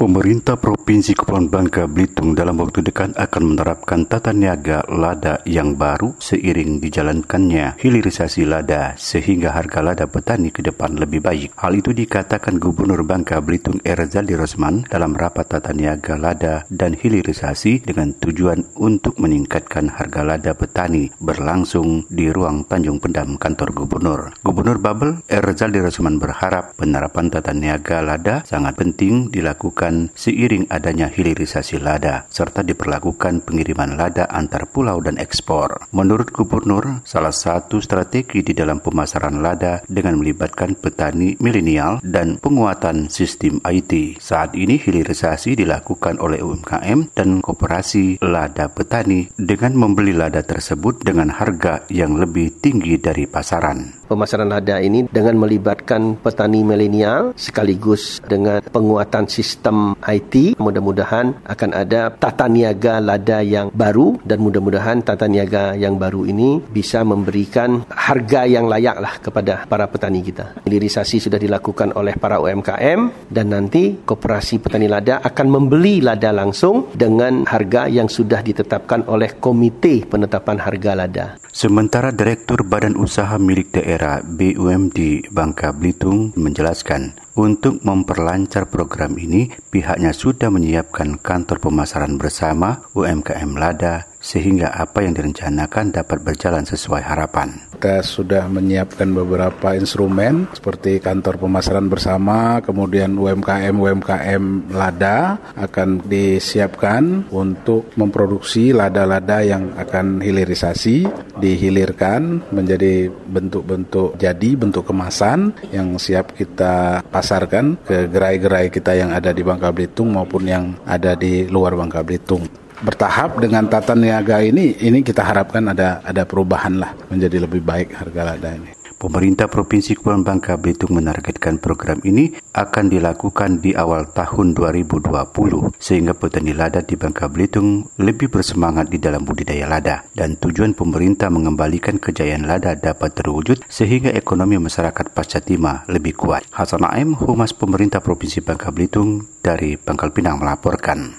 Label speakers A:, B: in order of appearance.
A: Pemerintah Provinsi Kepulauan Bangka Belitung dalam waktu dekat akan menerapkan tata niaga lada yang baru seiring dijalankannya hilirisasi lada sehingga harga lada petani ke depan lebih baik. Hal itu dikatakan Gubernur Bangka Belitung Erzaldi Rosman dalam rapat tata niaga lada dan hilirisasi dengan tujuan untuk meningkatkan harga lada petani berlangsung di ruang Tanjung Pendam kantor Gubernur. Gubernur Babel Erzaldi Rosman berharap penerapan tata niaga lada sangat penting dilakukan dilakukan seiring adanya hilirisasi lada serta diperlakukan pengiriman lada antar pulau dan ekspor. Menurut Gubernur, salah satu strategi di dalam pemasaran lada dengan melibatkan petani milenial dan penguatan sistem IT. Saat ini hilirisasi dilakukan oleh UMKM dan koperasi lada petani dengan membeli lada tersebut dengan harga yang lebih tinggi dari pasaran
B: pemasaran lada ini dengan melibatkan petani milenial sekaligus dengan penguatan sistem IT. Mudah-mudahan akan ada tata niaga lada yang baru dan mudah-mudahan tata niaga yang baru ini bisa memberikan harga yang layaklah kepada para petani kita. Hilirisasi sudah dilakukan oleh para UMKM dan nanti koperasi petani lada akan membeli lada langsung dengan harga yang sudah ditetapkan oleh Komite Penetapan Harga Lada.
A: Sementara Direktur Badan Usaha Milik Daerah BUMD Bangka Belitung menjelaskan, untuk memperlancar program ini, pihaknya sudah menyiapkan kantor pemasaran bersama UMKM Lada sehingga apa yang direncanakan dapat berjalan sesuai harapan.
C: Kita sudah menyiapkan beberapa instrumen seperti kantor pemasaran bersama, kemudian UMKM-UMKM lada akan disiapkan untuk memproduksi lada-lada yang akan hilirisasi, dihilirkan menjadi bentuk-bentuk jadi, bentuk kemasan yang siap kita pasarkan ke gerai-gerai kita yang ada di Bangka Belitung maupun yang ada di luar Bangka Belitung bertahap dengan tata niaga ini ini kita harapkan ada ada perubahan lah menjadi lebih baik harga lada ini.
A: Pemerintah Provinsi Kepulauan Bangka Belitung menargetkan program ini akan dilakukan di awal tahun 2020 sehingga petani lada di Bangka Belitung lebih bersemangat di dalam budidaya lada dan tujuan pemerintah mengembalikan kejayaan lada dapat terwujud sehingga ekonomi masyarakat pasca timah lebih kuat. Hasan Aim, Humas Pemerintah Provinsi Bangka Belitung dari Pangkal Pinang melaporkan.